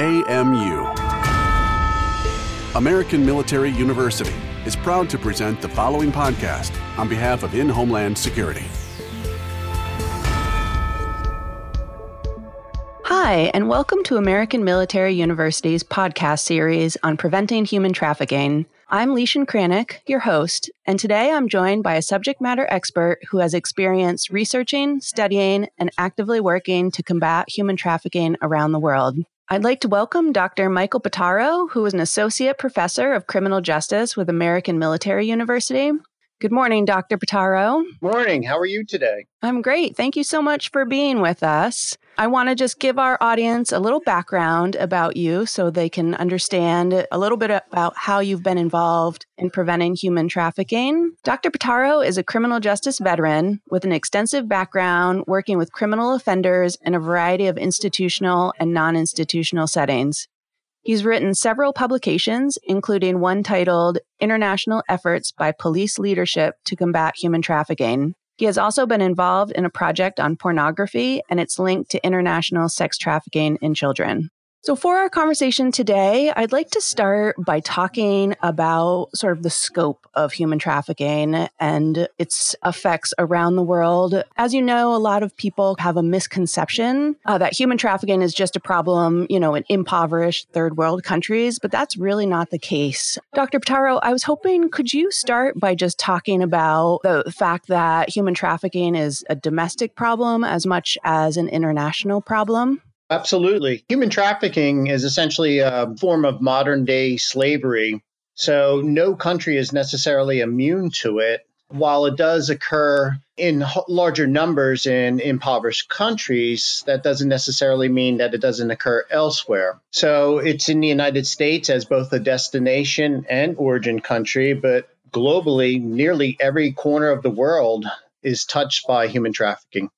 AMU. American Military University is proud to present the following podcast on behalf of In Homeland Security. Hi, and welcome to American Military University's podcast series on preventing human trafficking. I'm Leischen Kranick, your host, and today I'm joined by a subject matter expert who has experience researching, studying, and actively working to combat human trafficking around the world. I'd like to welcome Dr. Michael Pittaro, who is an associate professor of criminal justice with American Military University. Good morning, Dr. Pittaro. Morning. How are you today? I'm great. Thank you so much for being with us. I want to just give our audience a little background about you so they can understand a little bit about how you've been involved in preventing human trafficking. Dr. Pittaro is a criminal justice veteran with an extensive background working with criminal offenders in a variety of institutional and non institutional settings. He's written several publications, including one titled International Efforts by Police Leadership to Combat Human Trafficking. He has also been involved in a project on pornography and its link to international sex trafficking in children. So, for our conversation today, I'd like to start by talking about sort of the scope of human trafficking and its effects around the world. As you know, a lot of people have a misconception uh, that human trafficking is just a problem, you know, in impoverished third world countries, but that's really not the case. Dr. Pittaro, I was hoping, could you start by just talking about the fact that human trafficking is a domestic problem as much as an international problem? Absolutely. Human trafficking is essentially a form of modern day slavery. So no country is necessarily immune to it. While it does occur in larger numbers in impoverished countries, that doesn't necessarily mean that it doesn't occur elsewhere. So it's in the United States as both a destination and origin country, but globally, nearly every corner of the world is touched by human trafficking.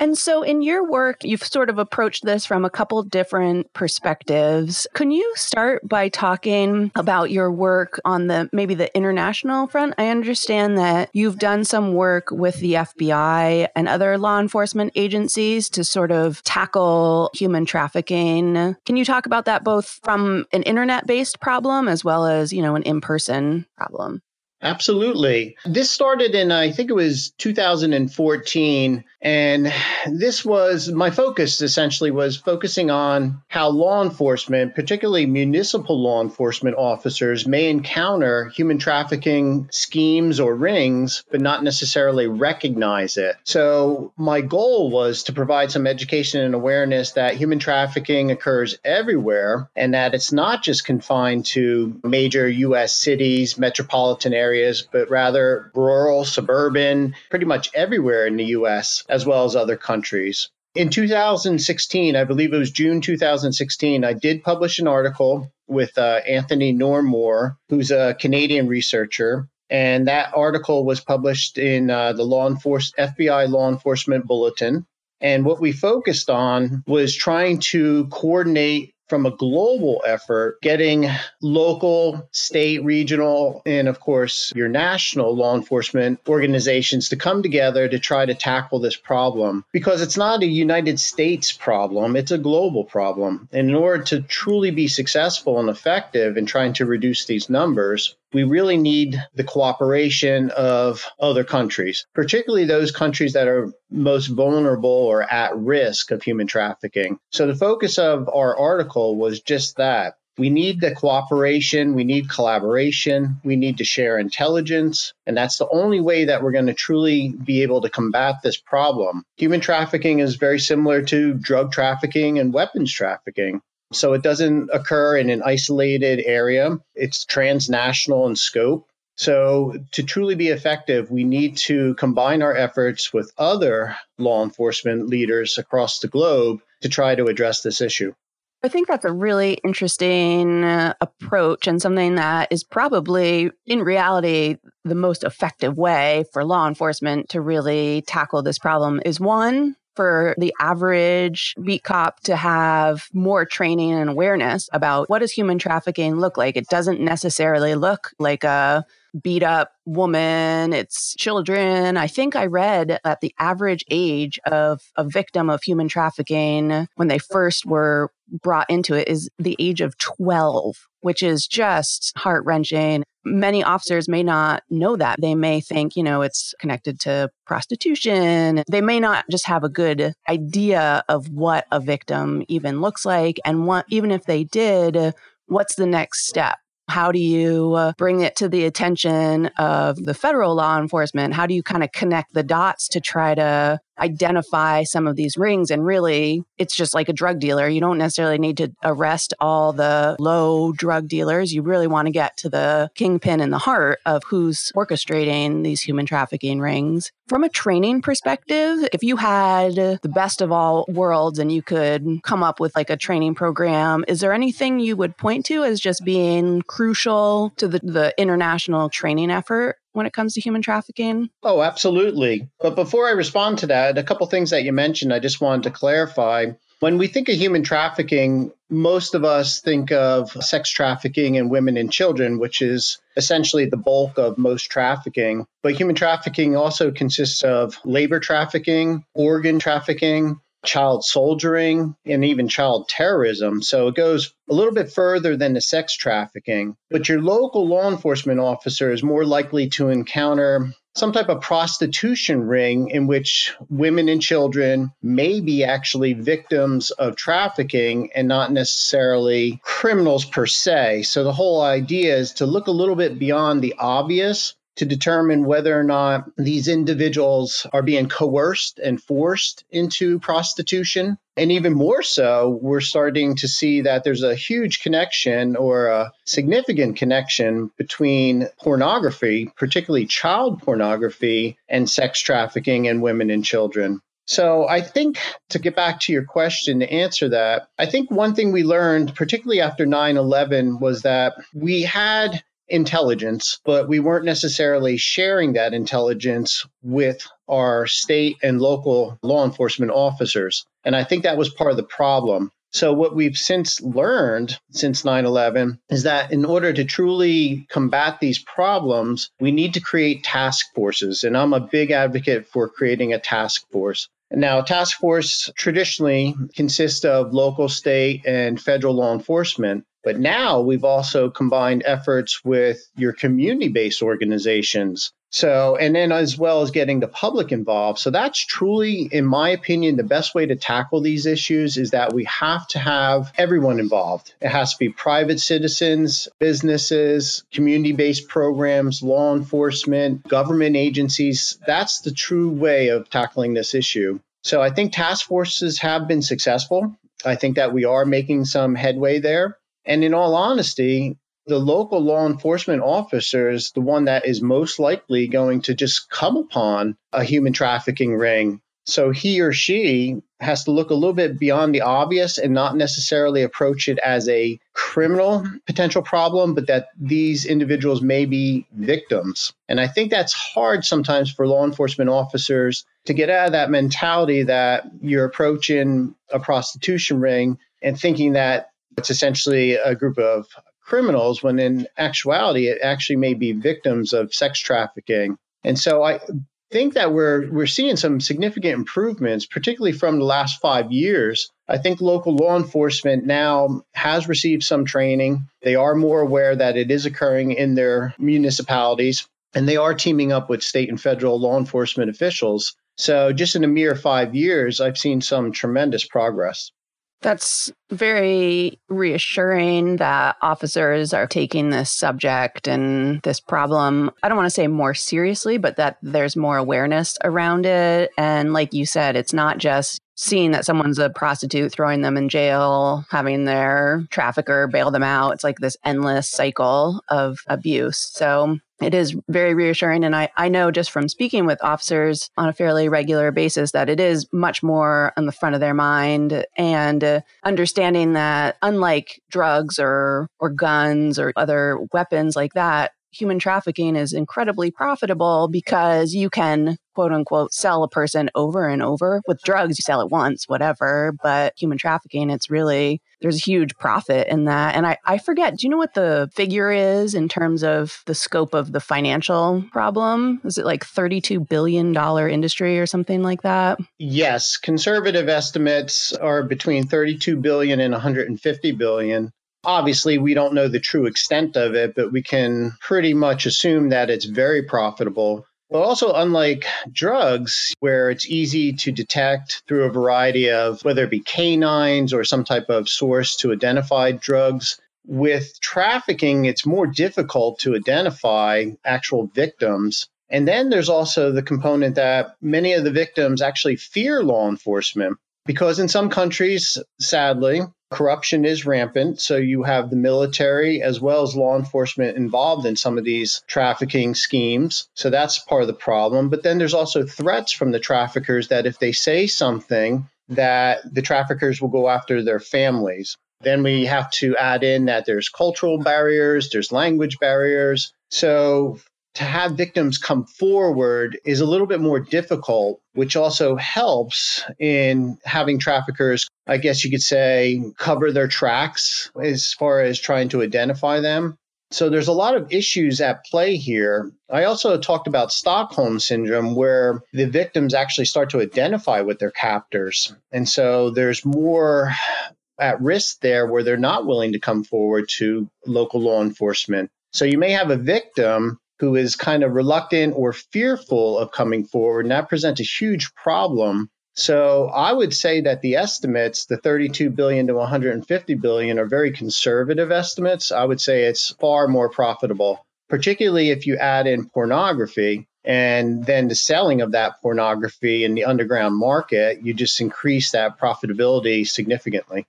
And so, in your work, you've sort of approached this from a couple different perspectives. Can you start by talking about your work on the maybe the international front? I understand that you've done some work with the FBI and other law enforcement agencies to sort of tackle human trafficking. Can you talk about that both from an internet based problem as well as, you know, an in person problem? Absolutely. This started in, I think it was 2014. And this was my focus essentially was focusing on how law enforcement, particularly municipal law enforcement officers, may encounter human trafficking schemes or rings, but not necessarily recognize it. So my goal was to provide some education and awareness that human trafficking occurs everywhere and that it's not just confined to major U.S. cities, metropolitan areas areas, but rather rural, suburban, pretty much everywhere in the US, as well as other countries. In 2016, I believe it was June 2016, I did publish an article with uh, Anthony Normore, who's a Canadian researcher. And that article was published in uh, the law enforcement FBI Law Enforcement Bulletin. And what we focused on was trying to coordinate from a global effort, getting local, state, regional, and of course, your national law enforcement organizations to come together to try to tackle this problem because it's not a United States problem, it's a global problem. And in order to truly be successful and effective in trying to reduce these numbers, we really need the cooperation of other countries, particularly those countries that are most vulnerable or at risk of human trafficking. So the focus of our article was just that. We need the cooperation, we need collaboration, we need to share intelligence, and that's the only way that we're going to truly be able to combat this problem. Human trafficking is very similar to drug trafficking and weapons trafficking. So it doesn't occur in an isolated area, it's transnational in scope. So, to truly be effective, we need to combine our efforts with other law enforcement leaders across the globe to try to address this issue. I think that's a really interesting uh, approach and something that is probably, in reality, the most effective way for law enforcement to really tackle this problem is one, for the average beat cop to have more training and awareness about what does human trafficking look like. It doesn't necessarily look like a beat up woman, it's children. I think I read that the average age of a victim of human trafficking when they first were brought into it is the age of 12, which is just heart wrenching. Many officers may not know that. They may think, you know, it's connected to prostitution. They may not just have a good idea of what a victim even looks like. And what, even if they did, what's the next step? How do you uh, bring it to the attention of the federal law enforcement? How do you kind of connect the dots to try to identify some of these rings. And really, it's just like a drug dealer. You don't necessarily need to arrest all the low drug dealers. You really want to get to the kingpin in the heart of who's orchestrating these human trafficking rings. From a training perspective, if you had the best of all worlds and you could come up with like a training program, is there anything you would point to as just being crucial to the, the international training effort? When it comes to human trafficking? Oh, absolutely. But before I respond to that, a couple things that you mentioned, I just wanted to clarify. When we think of human trafficking, most of us think of sex trafficking and women and children, which is essentially the bulk of most trafficking. But human trafficking also consists of labor trafficking, organ trafficking, child soldiering, and even child terrorism. So it goes a little bit further than the sex trafficking. But your local law enforcement officer is more likely to encounter some type of prostitution ring in which women and children may be actually victims of trafficking and not necessarily criminals per se. So the whole idea is to look a little bit beyond the obvious to determine whether or not these individuals are being coerced and forced into prostitution. And even more so, we're starting to see that there's a huge connection or a significant connection between pornography, particularly child pornography, and sex trafficking and women and children. So I think to get back to your question to answer that, I think one thing we learned, particularly after 9 11, was that we had intelligence, but we weren't necessarily sharing that intelligence with our state and local law enforcement officers. And I think that was part of the problem. So, what we've since learned since 9 11 is that in order to truly combat these problems, we need to create task forces. And I'm a big advocate for creating a task force. Now, a task force traditionally consists of local, state, and federal law enforcement. But now we've also combined efforts with your community based organizations. So, and then as well as getting the public involved. So, that's truly, in my opinion, the best way to tackle these issues is that we have to have everyone involved. It has to be private citizens, businesses, community based programs, law enforcement, government agencies. That's the true way of tackling this issue. So, I think task forces have been successful. I think that we are making some headway there. And in all honesty, the local law enforcement officer is the one that is most likely going to just come upon a human trafficking ring. So he or she has to look a little bit beyond the obvious and not necessarily approach it as a criminal potential problem, but that these individuals may be victims. And I think that's hard sometimes for law enforcement officers to get out of that mentality that you're approaching a prostitution ring and thinking that it's essentially a group of criminals when in actuality it actually may be victims of sex trafficking. And so I think that we're we're seeing some significant improvements, particularly from the last five years. I think local law enforcement now has received some training. They are more aware that it is occurring in their municipalities, and they are teaming up with state and federal law enforcement officials. So just in a mere five years, I've seen some tremendous progress. That's very reassuring that officers are taking this subject and this problem, I don't want to say more seriously, but that there's more awareness around it. And like you said, it's not just seeing that someone's a prostitute, throwing them in jail, having their trafficker bail them out. It's like this endless cycle of abuse. So it is very reassuring. And I, I know just from speaking with officers on a fairly regular basis that it is much more on the front of their mind and uh, understanding that unlike drugs or, or guns or other weapons like that, human trafficking is incredibly profitable because you can quote unquote sell a person over and over. With drugs you sell it once whatever but human trafficking it's really there's a huge profit in that. And I, I forget do you know what the figure is in terms of the scope of the financial problem? Is it like 32 billion dollar industry or something like that? Yes conservative estimates are between 32 billion and 150 billion Obviously, we don't know the true extent of it, but we can pretty much assume that it's very profitable. But also, unlike drugs, where it's easy to detect through a variety of whether it be canines or some type of source to identify drugs, with trafficking, it's more difficult to identify actual victims. And then there's also the component that many of the victims actually fear law enforcement because in some countries, sadly, corruption is rampant. So you have the military as well as law enforcement involved in some of these trafficking schemes. So that's part of the problem. But then there's also threats from the traffickers that if they say something, that the traffickers will go after their families. Then we have to add in that there's cultural barriers, there's language barriers. So to have victims come forward is a little bit more difficult, which also helps in having traffickers, I guess you could say, cover their tracks as far as trying to identify them. So there's a lot of issues at play here. I also talked about Stockholm syndrome, where the victims actually start to identify with their captors. And so there's more at risk there where they're not willing to come forward to local law enforcement. So you may have a victim who is kind of reluctant or fearful of coming forward, and that presents a huge problem. So I would say that the estimates, the 32 billion to 150 billion, are very conservative estimates. I would say it's far more profitable, particularly if you add in pornography and then the selling of that pornography in the underground market, you just increase that profitability significantly.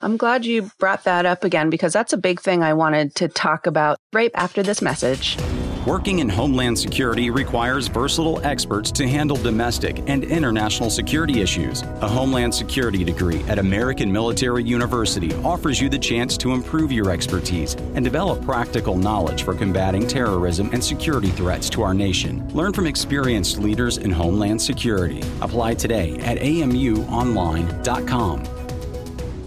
I'm glad you brought that up again because that's a big thing I wanted to talk about right after this message. Working in Homeland Security requires versatile experts to handle domestic and international security issues. A Homeland Security degree at American Military University offers you the chance to improve your expertise and develop practical knowledge for combating terrorism and security threats to our nation. Learn from experienced leaders in Homeland Security. Apply today at amuonline.com.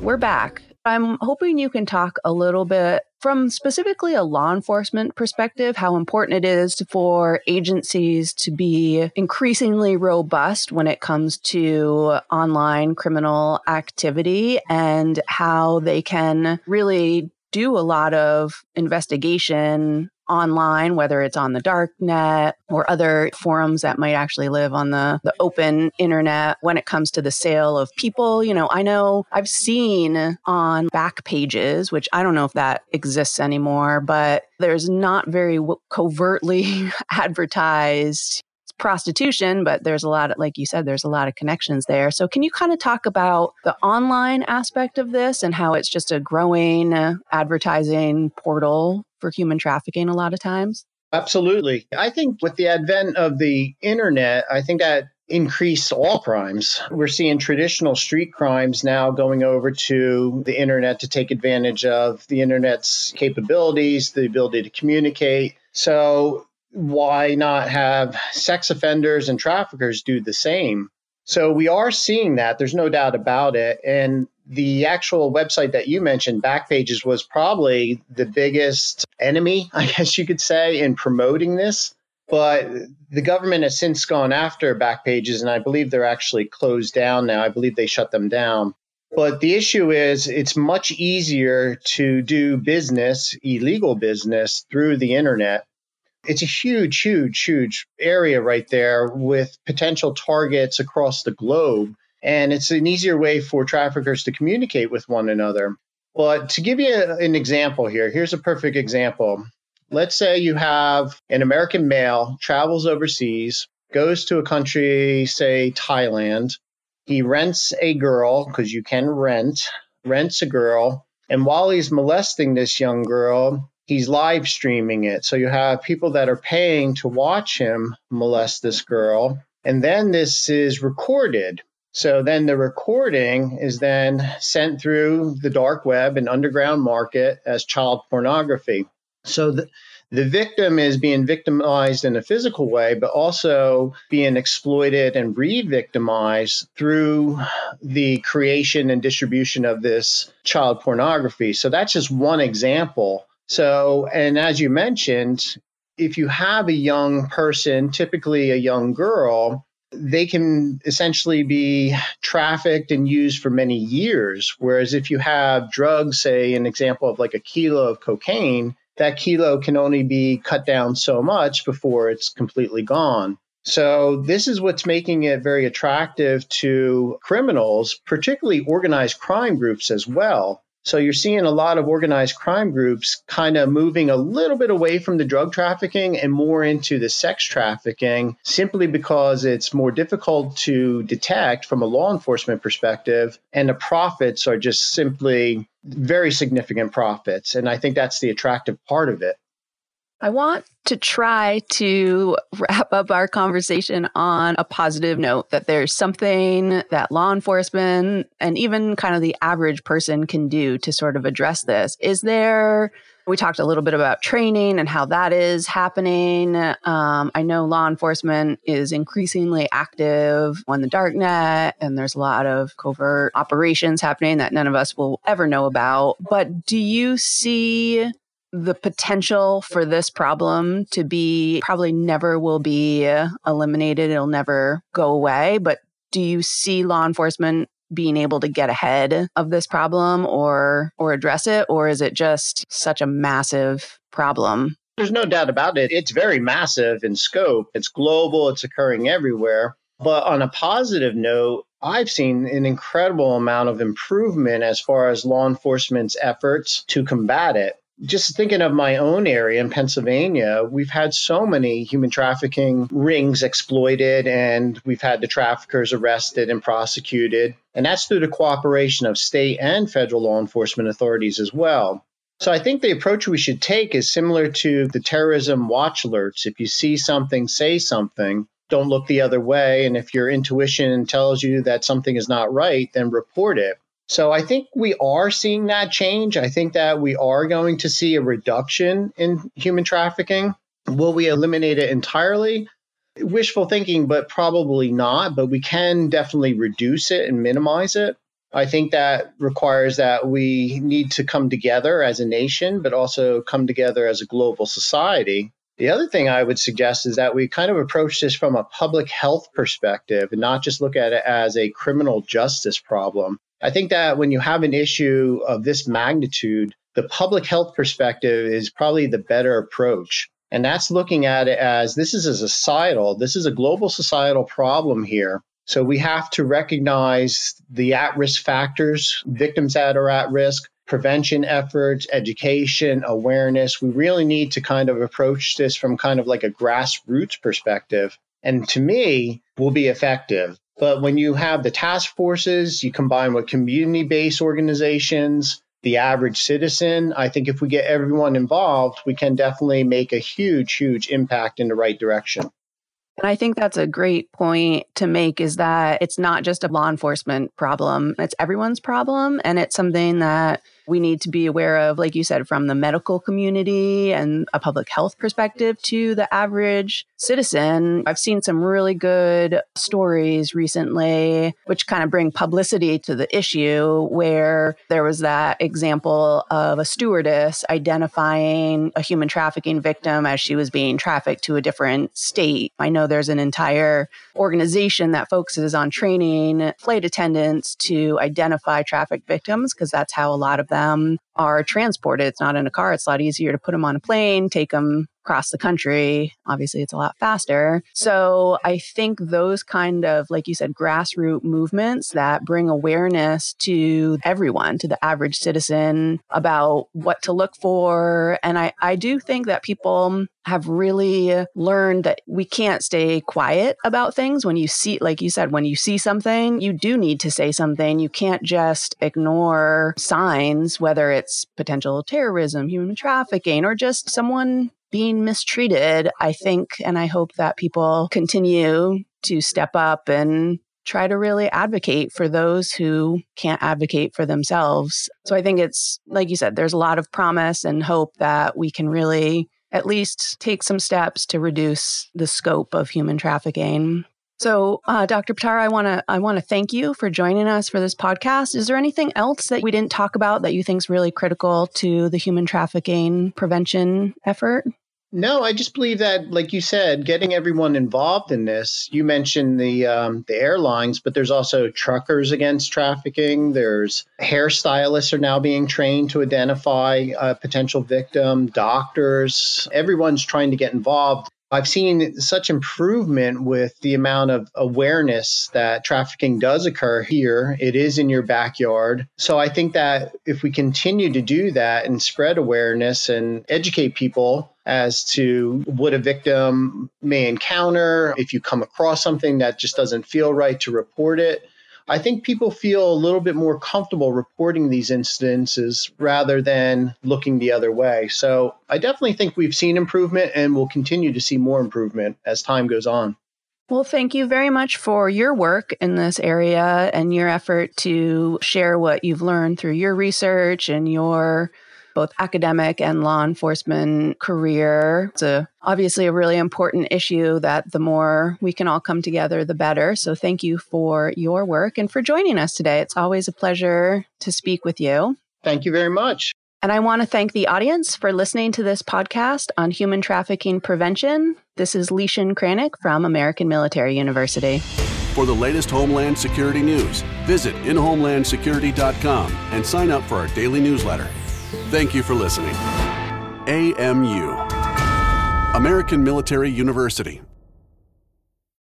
We're back. I'm hoping you can talk a little bit from specifically a law enforcement perspective, how important it is for agencies to be increasingly robust when it comes to online criminal activity and how they can really do a lot of investigation online, whether it's on the dark net or other forums that might actually live on the, the open internet when it comes to the sale of people. You know, I know I've seen on back pages, which I don't know if that exists anymore, but there's not very covertly advertised prostitution, but there's a lot of, like you said, there's a lot of connections there. So, can you kind of talk about the online aspect of this and how it's just a growing uh, advertising portal for human trafficking a lot of times? Absolutely. I think with the advent of the internet, I think that increased all crimes. We're seeing traditional street crimes now going over to the internet to take advantage of the internet's capabilities, the ability to communicate. So why not have sex offenders and traffickers do the same? So we are seeing that. There's no doubt about it. And the actual website that you mentioned, Backpages, was probably the biggest enemy, I guess you could say, in promoting this. But the government has since gone after Backpages, and I believe they're actually closed down now. I believe they shut them down. But the issue is, it's much easier to do business, illegal business, through the internet it's a huge, huge, huge area right there with potential targets across the globe. And it's an easier way for traffickers to communicate with one another. But to give you an example here, here's a perfect example. Let's say you have an American male travels overseas, goes to a country, say Thailand. He rents a girl, because you can rent, rents a girl. And while he's molesting this young girl, he's live streaming it. So you have people that are paying to watch him molest this girl. And then this is recorded. So then the recording is then sent through the dark web and underground market as child pornography. So the, the victim is being victimized in a physical way, but also being exploited and re victimized through the creation and distribution of this child pornography. So that's just one example. So, and as you mentioned, if you have a young person, typically a young girl, they can essentially be trafficked and used for many years. Whereas if you have drugs, say an example of like a kilo of cocaine, that kilo can only be cut down so much before it's completely gone. So, this is what's making it very attractive to criminals, particularly organized crime groups as well. So you're seeing a lot of organized crime groups kind of moving a little bit away from the drug trafficking and more into the sex trafficking simply because it's more difficult to detect from a law enforcement perspective. And the profits are just simply very significant profits. And I think that's the attractive part of it. I want to try to wrap up our conversation on a positive note that there's something that law enforcement and even kind of the average person can do to sort of address this. Is there we talked a little bit about training and how that is happening. Um, I know law enforcement is increasingly active on the dark net, and there's a lot of covert operations happening that none of us will ever know about. But do you see the potential for this problem to be probably never will be eliminated. It'll never go away. But do you see law enforcement being able to get ahead of this problem or or address it? Or is it just such a massive problem? There's no doubt about it. It's very massive in scope. It's global. It's occurring everywhere. But on a positive note I've seen an incredible amount of improvement as far as law enforcement's efforts to combat it just thinking of my own area in Pennsylvania, we've had so many human trafficking rings exploited, and we've had the traffickers arrested and prosecuted. And that's through the cooperation of state and federal law enforcement authorities as well. So I think the approach we should take is similar to the terrorism watch alerts. If you see something, say something. Don't look the other way. And if your intuition tells you that something is not right, then report it. So I think we are seeing that change. I think that we are going to see a reduction in human trafficking. Will we eliminate it entirely? Wishful thinking, but probably not. But we can definitely reduce it and minimize it. I think that requires that we need to come together as a nation, but also come together as a global society. The other thing I would suggest is that we kind of approach this from a public health perspective and not just look at it as a criminal justice problem. I think that when you have an issue of this magnitude, the public health perspective is probably the better approach. And that's looking at it as this is a societal, this is a global societal problem here. So we have to recognize the at risk factors, victims that are at risk, prevention efforts, education, awareness. We really need to kind of approach this from kind of like a grassroots perspective. And to me, will be effective. But when you have the task forces, you combine with community based organizations, the average citizen, I think if we get everyone involved, we can definitely make a huge, huge impact in the right direction. And I think that's a great point to make is that it's not just a law enforcement problem, it's everyone's problem. And it's something that we need to be aware of, like you said, from the medical community and a public health perspective to the average citizen. I've seen some really good stories recently, which kind of bring publicity to the issue, where there was that example of a stewardess identifying a human trafficking victim as she was being trafficked to a different state. I know there's an entire organization that focuses on training flight attendants to identify trafficked victims because that's how a lot of them um, are transported. It's not in a car. It's a lot easier to put them on a plane, take them across the country. Obviously, it's a lot faster. So I think those kind of, like you said, grassroots movements that bring awareness to everyone, to the average citizen about what to look for. And I, I do think that people have really learned that we can't stay quiet about things. When you see, like you said, when you see something, you do need to say something. You can't just ignore signs, whether it's potential terrorism, human trafficking, or just someone being mistreated, I think, and I hope that people continue to step up and try to really advocate for those who can't advocate for themselves. So I think it's, like you said, there's a lot of promise and hope that we can really at least take some steps to reduce the scope of human trafficking. So, uh, Dr. Pittaro, I want to I want to thank you for joining us for this podcast. Is there anything else that we didn't talk about that you think is really critical to the human trafficking prevention effort? No, I just believe that, like you said, getting everyone involved in this. You mentioned the um, the airlines, but there's also truckers against trafficking. There's hairstylists are now being trained to identify a potential victim. Doctors, everyone's trying to get involved. I've seen such improvement with the amount of awareness that trafficking does occur here. It is in your backyard. So I think that if we continue to do that and spread awareness and educate people as to what a victim may encounter, if you come across something that just doesn't feel right, to report it. I think people feel a little bit more comfortable reporting these incidences rather than looking the other way. So I definitely think we've seen improvement and we'll continue to see more improvement as time goes on. Well, thank you very much for your work in this area and your effort to share what you've learned through your research and your both academic and law enforcement career. It's a, obviously a really important issue that the more we can all come together, the better. So thank you for your work and for joining us today. It's always a pleasure to speak with you. Thank you very much. And I want to thank the audience for listening to this podcast on human trafficking prevention. This is Leischen Kranick from American Military University. For the latest Homeland Security news, visit inhomelandsecurity.com and sign up for our daily newsletter. Thank you for listening. AMU, American Military University,